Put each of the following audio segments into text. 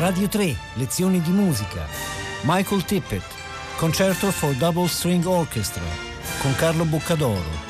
Radio 3, lezioni di musica. Michael Tippett, concerto for double string orchestra con Carlo Boccadoro.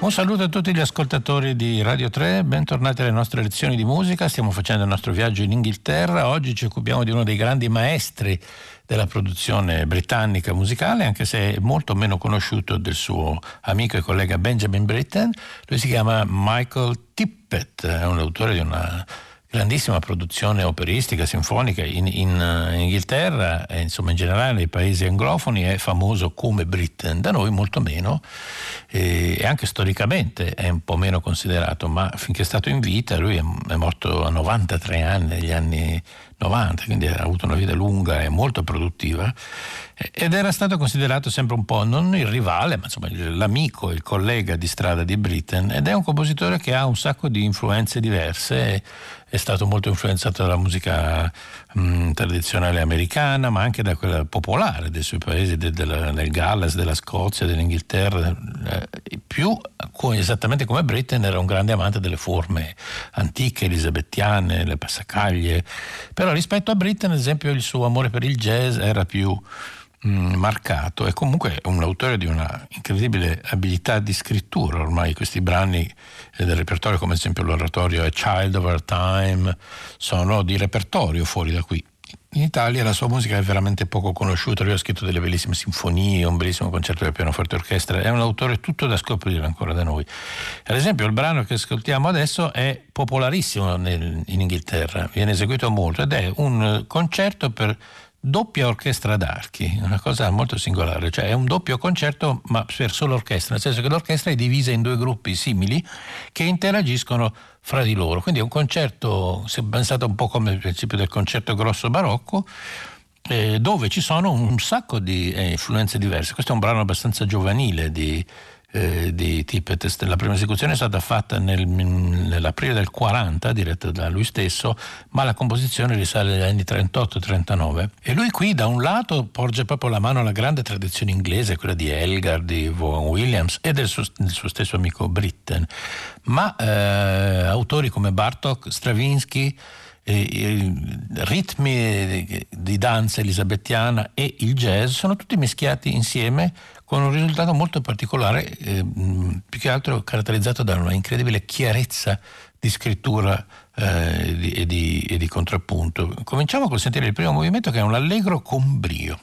Un saluto a tutti gli ascoltatori di Radio 3, bentornati alle nostre lezioni di musica, stiamo facendo il nostro viaggio in Inghilterra, oggi ci occupiamo di uno dei grandi maestri della produzione britannica musicale, anche se è molto meno conosciuto del suo amico e collega Benjamin Britten. Lui si chiama Michael Tippett, è un autore di una grandissima produzione operistica, sinfonica in, in, in Inghilterra e insomma in generale nei paesi anglofoni è famoso come Britten, da noi molto meno e anche storicamente è un po' meno considerato, ma finché è stato in vita, lui è, è morto a 93 anni, negli anni 90, quindi ha avuto una vita lunga e molto produttiva ed era stato considerato sempre un po' non il rivale, ma insomma l'amico, il collega di strada di Britten ed è un compositore che ha un sacco di influenze diverse, è stato molto influenzato dalla musica mh, tradizionale americana, ma anche da quella popolare dei suoi paesi, de, de, del Galles, della Scozia, dell'Inghilterra, eh, più esattamente come Britten era un grande amante delle forme antiche, elisabettiane, le passacaglie, però rispetto a Britten ad esempio il suo amore per il jazz era più Mm, marcato e comunque è un autore di una incredibile abilità di scrittura ormai. Questi brani del repertorio come ad esempio l'oratorio A Child of Our Time sono di repertorio fuori da qui in Italia la sua musica è veramente poco conosciuta, lui ha scritto delle bellissime sinfonie, un bellissimo concerto per pianoforte e orchestra, è un autore tutto da scoprire ancora da noi. Ad esempio il brano che ascoltiamo adesso è popolarissimo nel, in Inghilterra, viene eseguito molto ed è un concerto per doppia orchestra d'archi, una cosa molto singolare, cioè è un doppio concerto ma per solo orchestra, nel senso che l'orchestra è divisa in due gruppi simili che interagiscono fra di loro, quindi è un concerto, si è pensato un po' come il principio del concerto grosso barocco, eh, dove ci sono un sacco di eh, influenze diverse. Questo è un brano abbastanza giovanile di eh, di Tippett. La prima esecuzione è stata fatta nel, nell'aprile del 40, diretta da lui stesso, ma la composizione risale agli anni 38-39. E lui qui da un lato porge proprio la mano alla grande tradizione inglese, quella di Elgar, di Vaughan Williams e del suo, del suo stesso amico Britten, ma eh, autori come Bartok, Stravinsky, ritmi di danza elisabettiana e il jazz sono tutti mischiati insieme con un risultato molto particolare, eh, più che altro caratterizzato da una incredibile chiarezza di scrittura eh, e, di, e, di, contrappunto. Cominciamo col sentire il primo movimento che è un allegro con brio.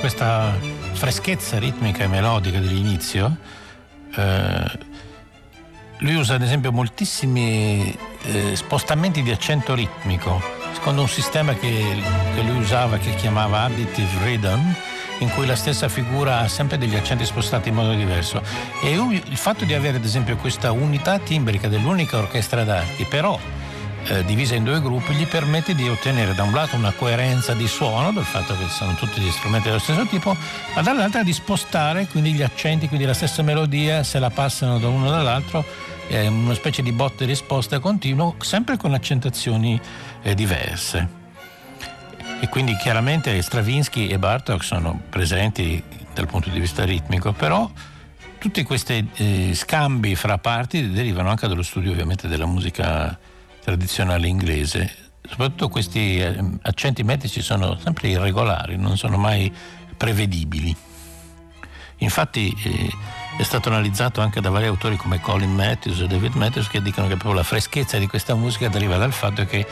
Questa freschezza ritmica e melodica dell'inizio, eh, lui usa ad esempio moltissimi eh, spostamenti di accento ritmico, secondo un sistema che, che, lui usava che chiamava additive rhythm, in cui la stessa figura ha sempre degli accenti spostati in modo diverso. E il fatto di avere ad esempio questa unità timbrica dell'unica orchestra d'archi, però eh, divisa in due gruppi, gli permette di ottenere da un lato una coerenza di suono, del fatto che sono tutti gli strumenti dello stesso tipo, ma dall'altra di spostare quindi gli accenti, quindi la stessa melodia, se la passano da uno dall'altro, è una specie di botte e risposta continuo, sempre con accentazioni eh, diverse. E quindi chiaramente Stravinsky e Bartok sono presenti dal punto di vista ritmico, però tutti questi eh, scambi fra parti derivano anche dallo studio ovviamente della musica tradizionale inglese. Soprattutto questi eh, accenti metrici sono sempre irregolari, non sono mai prevedibili. Infatti eh, è stato analizzato anche da vari autori come Colin Matthews e David Matthews che dicono che proprio la freschezza di questa musica deriva dal fatto che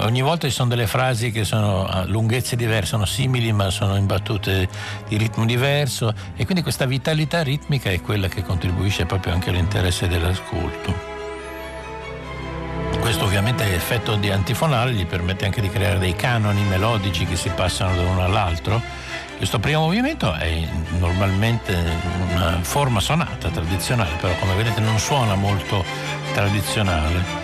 ogni volta ci sono delle frasi che sono a lunghezze diverse, sono simili ma sono imbattute di ritmo diverso e quindi questa vitalità ritmica è quella che contribuisce proprio anche all'interesse dell'ascolto. Questo ovviamente effetto di antifonale gli permette anche di creare dei canoni melodici che si passano da uno all'altro questo primo movimento è normalmente una forma sonata tradizionale, però come vedete non suona molto tradizionale.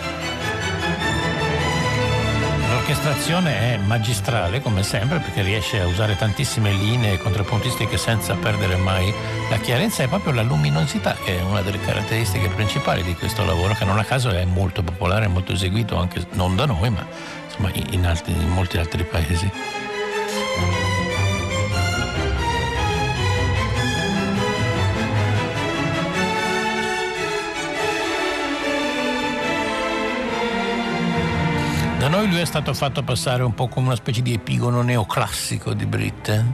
L'orchestrazione è magistrale come sempre perché riesce a usare tantissime linee contrappuntistiche senza perdere mai la chiarezza e proprio la luminosità che è una delle caratteristiche principali di questo lavoro che non a caso è molto popolare, molto eseguito anche non da noi ma insomma, in, altri, in molti altri paesi. Da noi lui è stato fatto passare un po' come una specie di epigono neoclassico di Britten,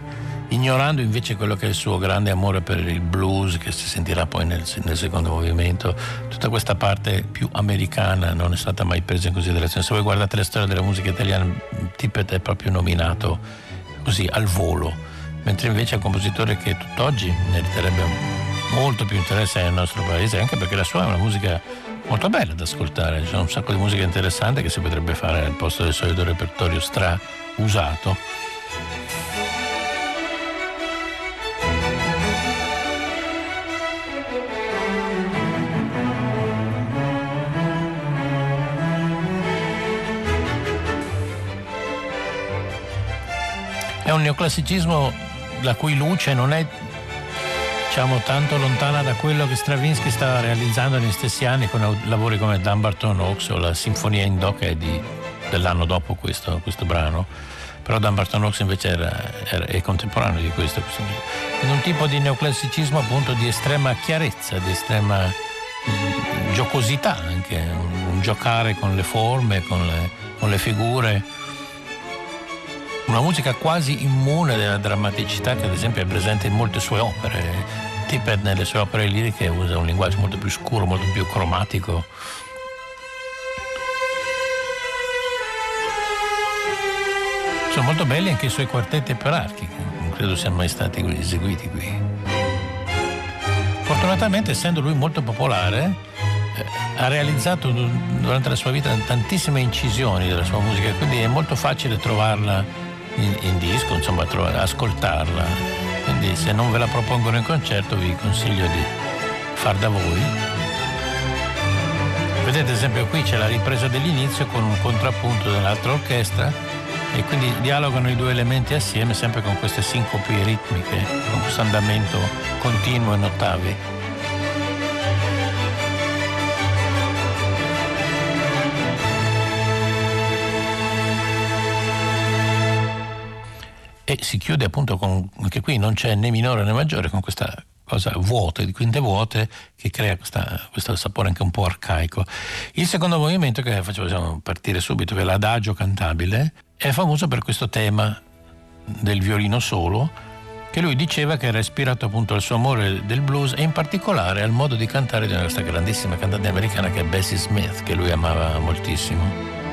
ignorando invece quello che è il suo grande amore per il blues, che si sentirà poi nel, nel secondo movimento. Tutta questa parte più americana non è stata mai presa in considerazione. Se voi guardate la storia della musica italiana, Tippett è proprio nominato così al volo, mentre invece è un compositore che tutt'oggi meriterebbe molto più interesse nel nostro paese, anche perché la sua è una musica molto bella da ascoltare, c'è un sacco di musica interessante che si potrebbe fare al posto del solito repertorio stra usato. È un neoclassicismo la cui luce non è diciamo tanto lontana da quello che Stravinsky stava realizzando negli stessi anni con lavori come Dumbarton Oaks o la Sinfonia in Do che è di, dell'anno dopo questo, questo, brano. Però Dumbarton Oaks invece era, era, è contemporaneo di questo, in un tipo di neoclassicismo appunto di estrema chiarezza di estrema mm, giocosità anche. Un, un giocare con le forme con le, con le figure una musica quasi immune della drammaticità che ad esempio è presente in molte sue opere. Tippett nelle sue opere liriche usa un linguaggio molto più scuro, molto più cromatico. Sono molto belli anche i suoi quartetti per archi, che non credo siano mai stati eseguiti qui. Fortunatamente, essendo lui molto popolare, eh, ha realizzato durante la sua vita tantissime incisioni della sua musica, quindi è molto facile trovarla in, in disco, insomma, trovare, ascoltarla. Quindi se non ve la propongono in concerto vi consiglio di far da voi. Vedete ad esempio qui c'è la ripresa dell'inizio con un contrappunto dell'altra orchestra e quindi dialogano i due elementi assieme sempre con queste sincopi ritmiche, con questo andamento continuo in ottavi. Si chiude appunto con, anche qui non c'è né minore né maggiore con questa cosa vuote, di quinte vuote, che crea questa, questo sapore anche un po' arcaico. Il secondo movimento che facciamo partire subito, che è l'adagio cantabile, è famoso per questo tema del violino solo, che lui diceva che era ispirato appunto al suo amore del blues e in particolare al modo di cantare di questa grandissima cantante americana che è Bessie Smith, che lui amava moltissimo.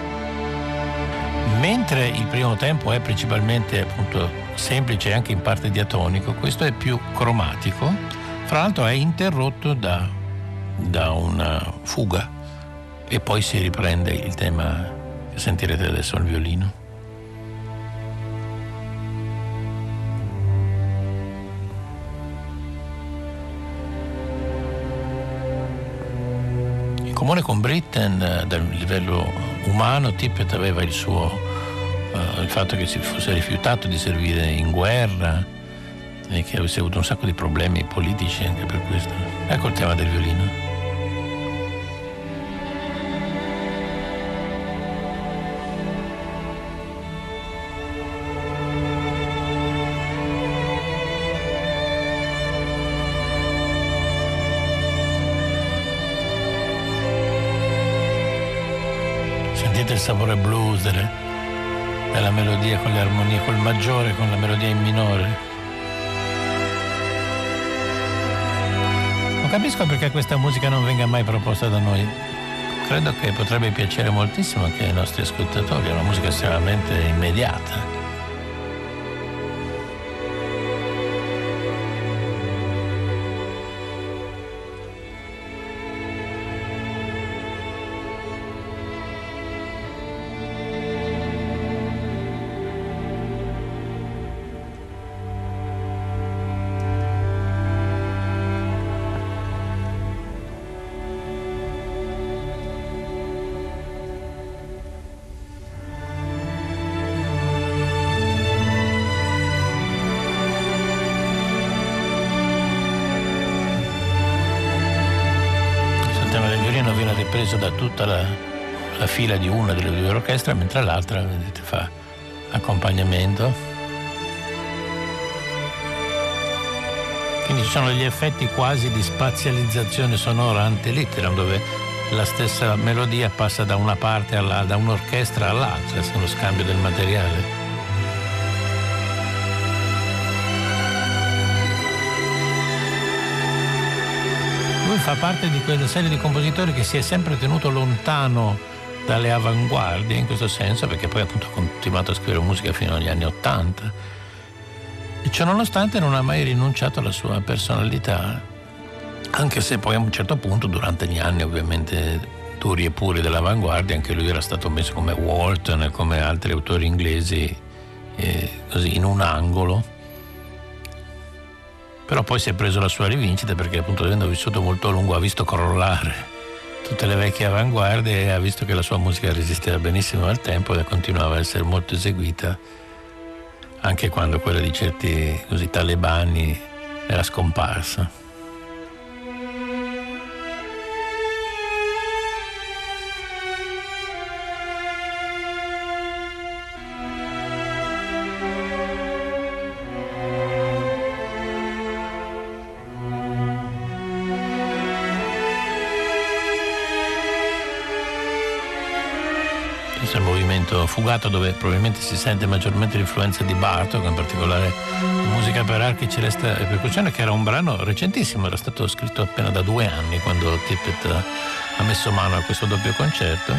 Mentre il primo tempo è principalmente appunto semplice e anche in parte diatonico, questo è più cromatico, fra l'altro è interrotto da, da una fuga e poi si riprende il tema che sentirete adesso al violino. Comune con Britain, eh, dal livello umano, Tippett aveva il suo, uh, il fatto che si fosse rifiutato di servire in guerra e che avesse avuto un sacco di problemi politici anche per questo. Ecco il tema del violino. Sapore blues delle, della melodia con le armonie, col maggiore con la melodia in minore. Non capisco perché questa musica non venga mai proposta da noi. Credo che potrebbe piacere moltissimo anche ai nostri ascoltatori, è una musica estremamente immediata. Preso da tutta la, la fila di una delle due orchestre, mentre l'altra vedete, fa accompagnamento. Quindi ci sono degli effetti quasi di spazializzazione sonora ante litteram, dove la stessa melodia passa da una parte alla, da un'orchestra all'altra, è uno scambio del materiale. Lui fa parte di quella serie di compositori che si è sempre tenuto lontano dalle avanguardie in questo senso, perché poi appunto ha continuato a scrivere musica fino agli anni Ottanta. E ciononostante non ha mai rinunciato alla sua personalità, anche se poi a un certo punto, durante gli anni ovviamente duri e puri dell'avanguardia, anche lui era stato messo come Walton e come altri autori inglesi eh, così in un angolo però poi si è preso la sua rivincita perché appunto avendo vissuto molto a lungo ha visto crollare tutte le vecchie avanguardie e ha visto che la sua musica resisteva benissimo al tempo e continuava a essere molto eseguita anche quando quella di certi così talebani era scomparsa. Fugato dove probabilmente si sente maggiormente l'influenza di Bartok, in particolare musica per archi, celeste e percussione, che era un brano recentissimo, era stato scritto appena da due anni quando Tippett ha messo mano a questo doppio concerto.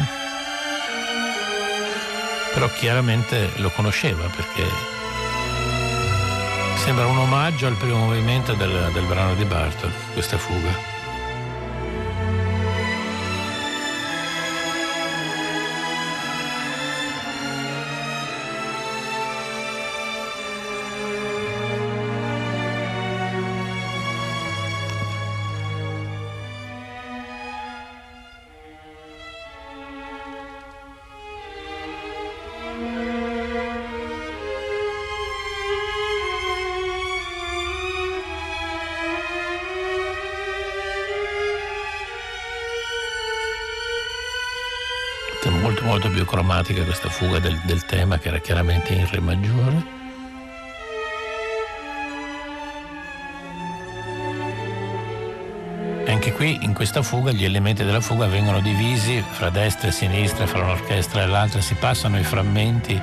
Però chiaramente lo conosceva perché sembra un omaggio al primo movimento del, del brano di Bartok, questa fuga. Molto molto più cromatica questa fuga del, del tema che era chiaramente in Re maggiore. Anche qui in questa fuga gli elementi della fuga vengono divisi fra destra e sinistra, fra un'orchestra e l'altra, si passano i frammenti,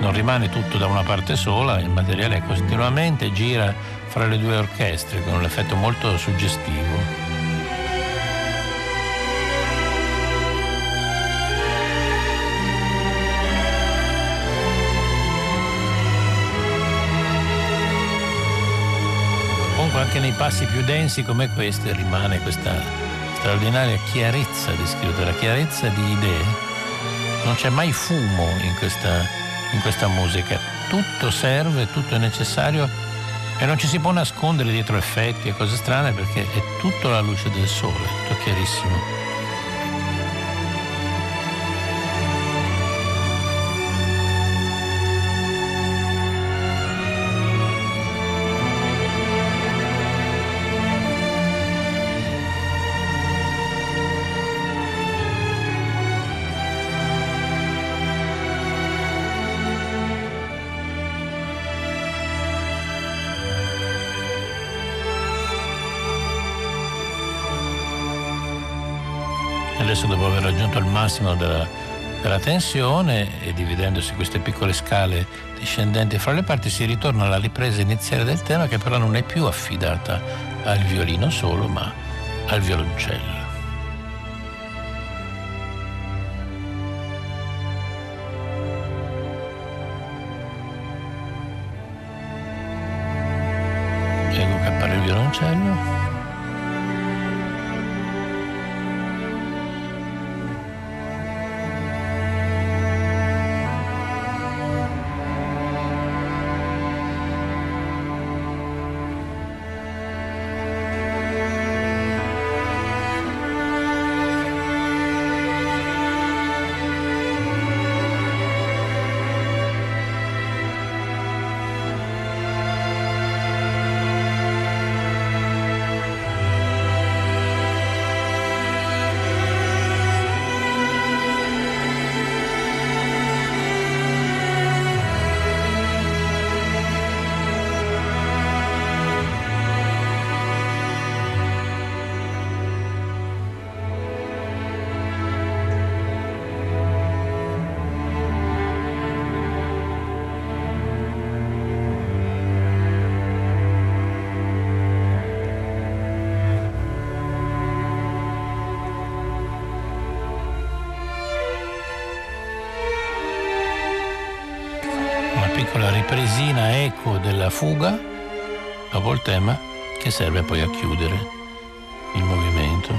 non rimane tutto da una parte sola, il materiale continuamente gira fra le due orchestre con un effetto molto suggestivo. Anche nei passi più densi come questi rimane questa straordinaria chiarezza di scrittura, chiarezza di idee. Non c'è mai fumo in questa, in questa musica, tutto serve, tutto è necessario e non ci si può nascondere dietro effetti e cose strane perché è tutto la luce del sole, tutto chiarissimo. Adesso dopo aver raggiunto il massimo della, della tensione e dividendosi queste piccole scale discendenti fra le parti si ritorna alla ripresa iniziale del tema che però non è più affidata al violino solo ma al violoncello. Ripresina eco della fuga dopo il tema che serve poi a chiudere il movimento.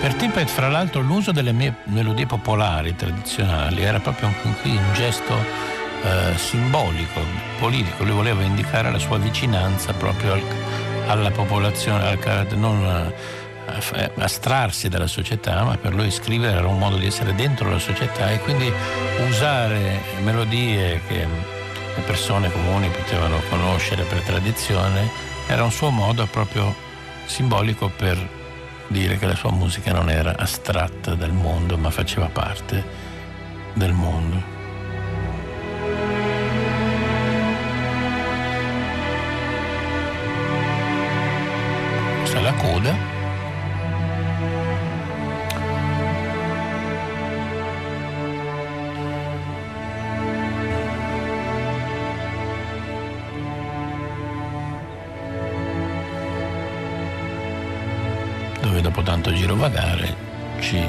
Per Tippett, fra l'altro, l'uso delle melodie popolari tradizionali era proprio qui un gesto eh, simbolico, politico, lui voleva indicare la sua vicinanza proprio al, alla popolazione, al, non eh, astrarsi dalla società, ma per lui scrivere era un modo di essere dentro la società e quindi usare melodie che le persone comuni potevano conoscere per tradizione era un suo modo proprio simbolico per dire che la sua musica non era astratta dal mondo, ma faceva parte del mondo. La coda dove dopo tanto girovagare ci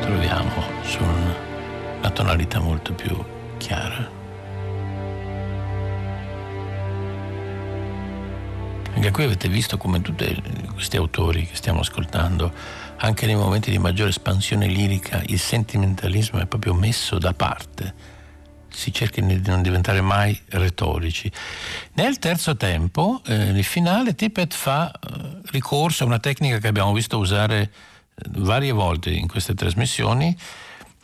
troviamo su una tonalità molto più chiara. Anche qui avete visto come tutti questi autori che stiamo ascoltando, anche nei momenti di maggiore espansione lirica, il sentimentalismo è proprio messo da parte. Si cerca di non diventare mai retorici. Nel terzo tempo, eh, il finale, Tippett fa eh, ricorso a una tecnica che abbiamo visto usare eh, varie volte in queste trasmissioni,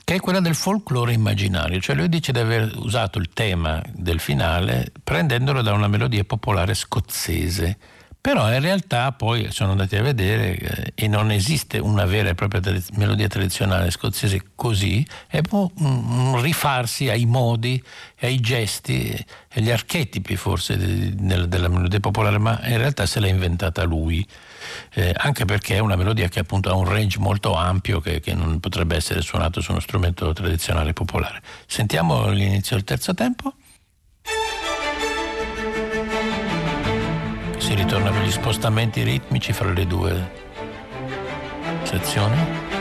che è quella del folklore immaginario, cioè lui dice di aver usato il tema del finale prendendolo da una melodia popolare scozzese. Però in realtà poi sono andati a vedere eh, e non esiste una vera e propria tradiz- melodia tradizionale scozzese così, è un, un rifarsi ai modi, ai gesti e agli archetipi forse de, de, della melodia popolare, ma in realtà se l'ha inventata lui eh, anche perché è una melodia che appunto ha un range molto ampio che, che non potrebbe essere suonato su uno strumento tradizionale popolare. Sentiamo l'inizio del terzo tempo. Si ritorna per gli spostamenti ritmici fra le due sezioni.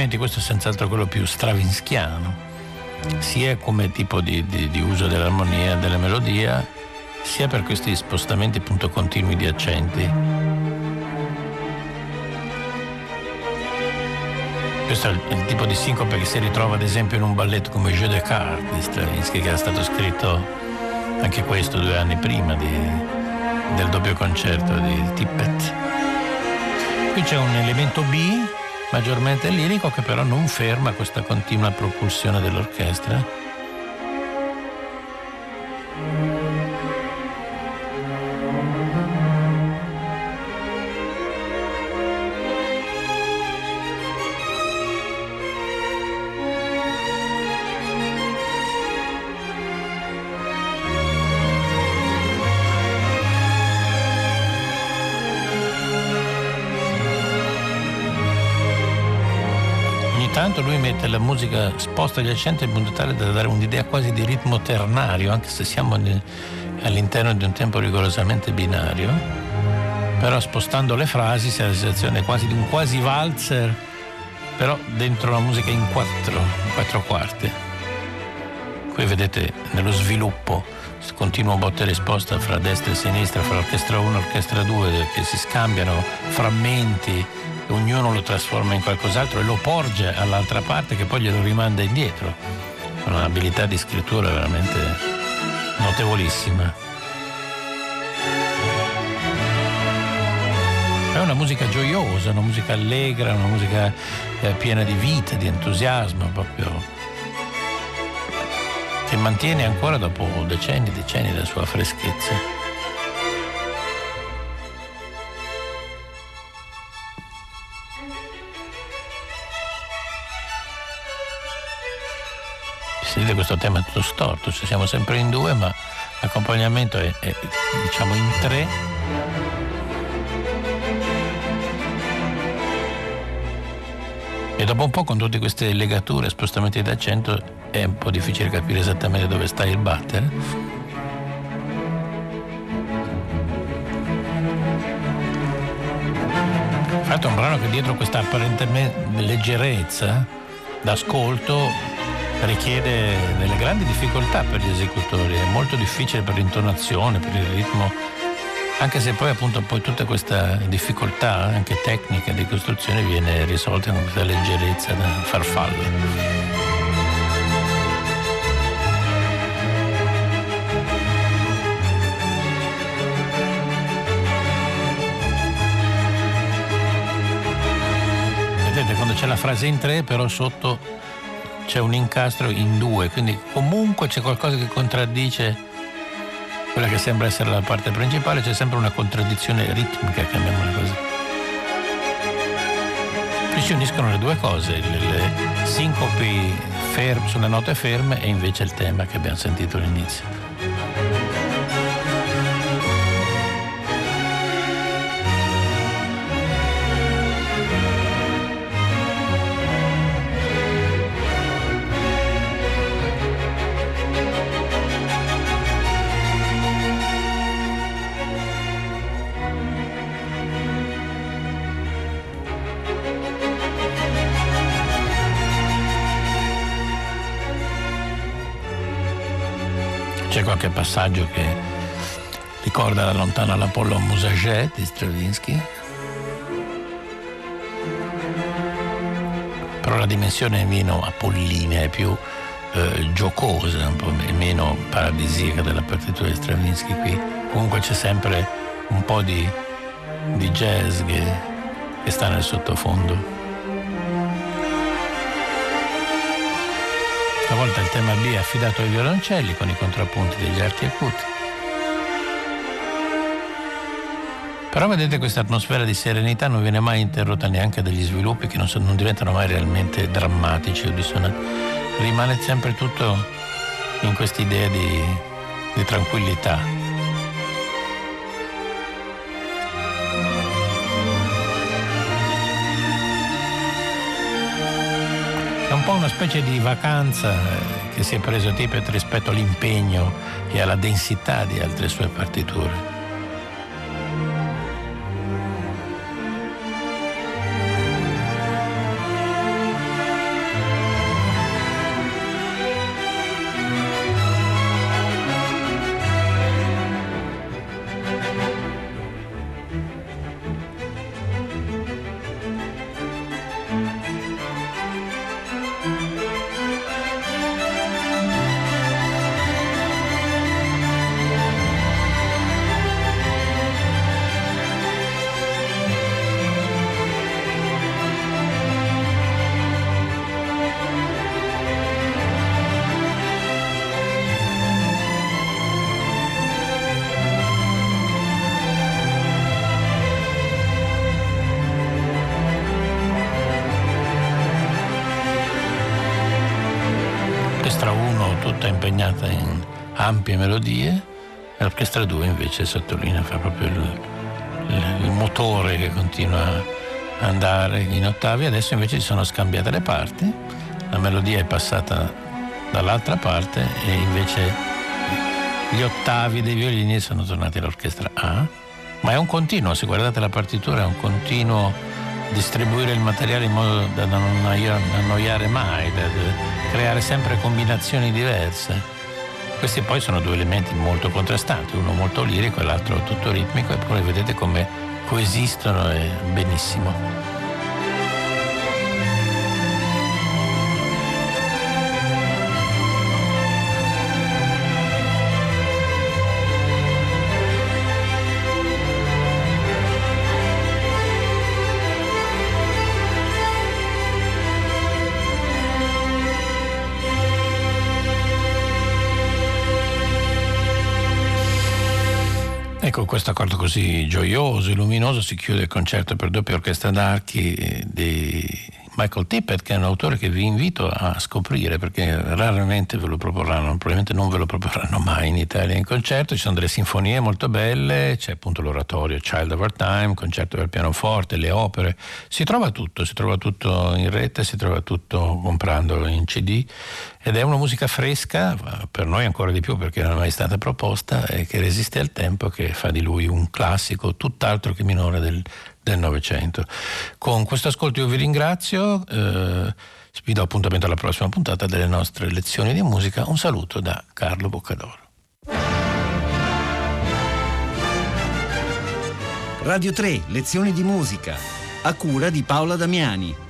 Movimenti, questo è senz'altro quello più stravinschiano, sia come tipo di, di, di uso dell'armonia, della melodia, sia per questi spostamenti appunto continui di accenti. Questo è il, il, tipo di sincope che si ritrova ad esempio in un balletto come Jeu de Cartes di Stravinsky che era stato scritto anche questo due anni prima di, del doppio concerto di Tippett. Qui c'è un elemento B maggiormente lirico che però non ferma questa continua propulsione dell'orchestra. Mette la musica, sposta gli accenti in modo tale da dare un'idea quasi di ritmo ternario, anche se siamo all'interno di un tempo rigorosamente binario, però spostando le frasi si ha la sensazione quasi di un quasi valzer, però dentro la musica in quattro, in quattro quarti. Qui vedete nello sviluppo continuo botta e risposta fra destra e sinistra, fra orchestra 1 e orchestra 2 che si scambiano frammenti ognuno lo trasforma in qualcos'altro e lo porge all'altra parte che poi glielo rimanda indietro. Un'abilità di scrittura veramente notevolissima. È una musica gioiosa, una musica allegra, una musica eh, piena di vita, di entusiasmo, proprio che mantiene ancora dopo decenni e decenni la sua freschezza. Sentite questo tema è tutto storto, cioè siamo sempre in due ma l'accompagnamento è, è diciamo in tre. E dopo un po' con tutte queste legature, spostamenti d'accento è un po' difficile capire esattamente dove sta il battere. Infatti è un brano che dietro questa apparente leggerezza d'ascolto richiede delle grandi difficoltà per gli esecutori, è molto difficile per l'intonazione, per il ritmo, anche se poi appunto poi tutta questa difficoltà anche tecnica di costruzione viene risolta con questa leggerezza da farfalla. Vedete quando c'è la frase in tre però sotto c'è un incastro in due, quindi comunque c'è qualcosa che contraddice quella che sembra essere la parte principale, c'è sempre una contraddizione ritmica, chiamiamola così. Qui si uniscono le due cose, le sincopi ferm, sulle note ferme e invece il tema che abbiamo sentito all'inizio. Passaggio che ricorda da lontano l'Apollo Musaget di Stravinsky. Però la dimensione è meno apollinea, è più eh, giocosa, un po' meno paradisiaca della partitura di Stravinsky qui. Comunque c'è sempre un po' di, di jazz che, che sta nel sottofondo. Stavolta il tema B è affidato ai violoncelli con i contrappunti degli archi acuti. Però vedete questa atmosfera di serenità non viene mai interrotta neanche dagli sviluppi che non, so, non diventano mai realmente drammatici o dissonanti. Rimane sempre tutto in quest'idea di, di tranquillità. Un po' una specie di vacanza eh, che si è preso Tippett rispetto all'impegno e alla densità di altre sue partiture. Impegnata in ampie melodie. L'orchestra 2 invece sottolinea, fa proprio il, il, il motore che continua a andare in ottavi, adesso invece si sono scambiate le parti, la melodia è passata dall'altra parte e invece gli ottavi dei violini sono tornati all'orchestra A, ma è un continuo, se guardate la partitura è un continuo distribuire il materiale in modo da non annoiare mai, da creare sempre combinazioni diverse. Questi poi sono due elementi molto contrastanti, uno molto lirico e l'altro tutto ritmico, eppure vedete come coesistono benissimo. Ecco, questo accordo così gioioso e luminoso si chiude il concerto per doppia orchestra d'archi di Michael Tippett, che è un autore che vi invito a scoprire perché raramente ve lo proporranno, probabilmente non ve lo proporranno mai in Italia in concerto. Ci sono delle sinfonie molto belle, c'è appunto l'oratorio Child of Our Time, concerto per pianoforte, le opere, si trova tutto, si trova tutto in rete, si trova tutto comprandolo in CD ed è una musica fresca, per noi ancora di più perché non è mai stata proposta e che resiste al tempo, che fa di lui un classico tutt'altro che minore del del Novecento. Con questo ascolto io vi ringrazio, eh, vi do appuntamento alla prossima puntata delle nostre lezioni di musica. Un saluto da Carlo Boccadoro. Radio 3, lezioni di musica, a cura di Paola Damiani.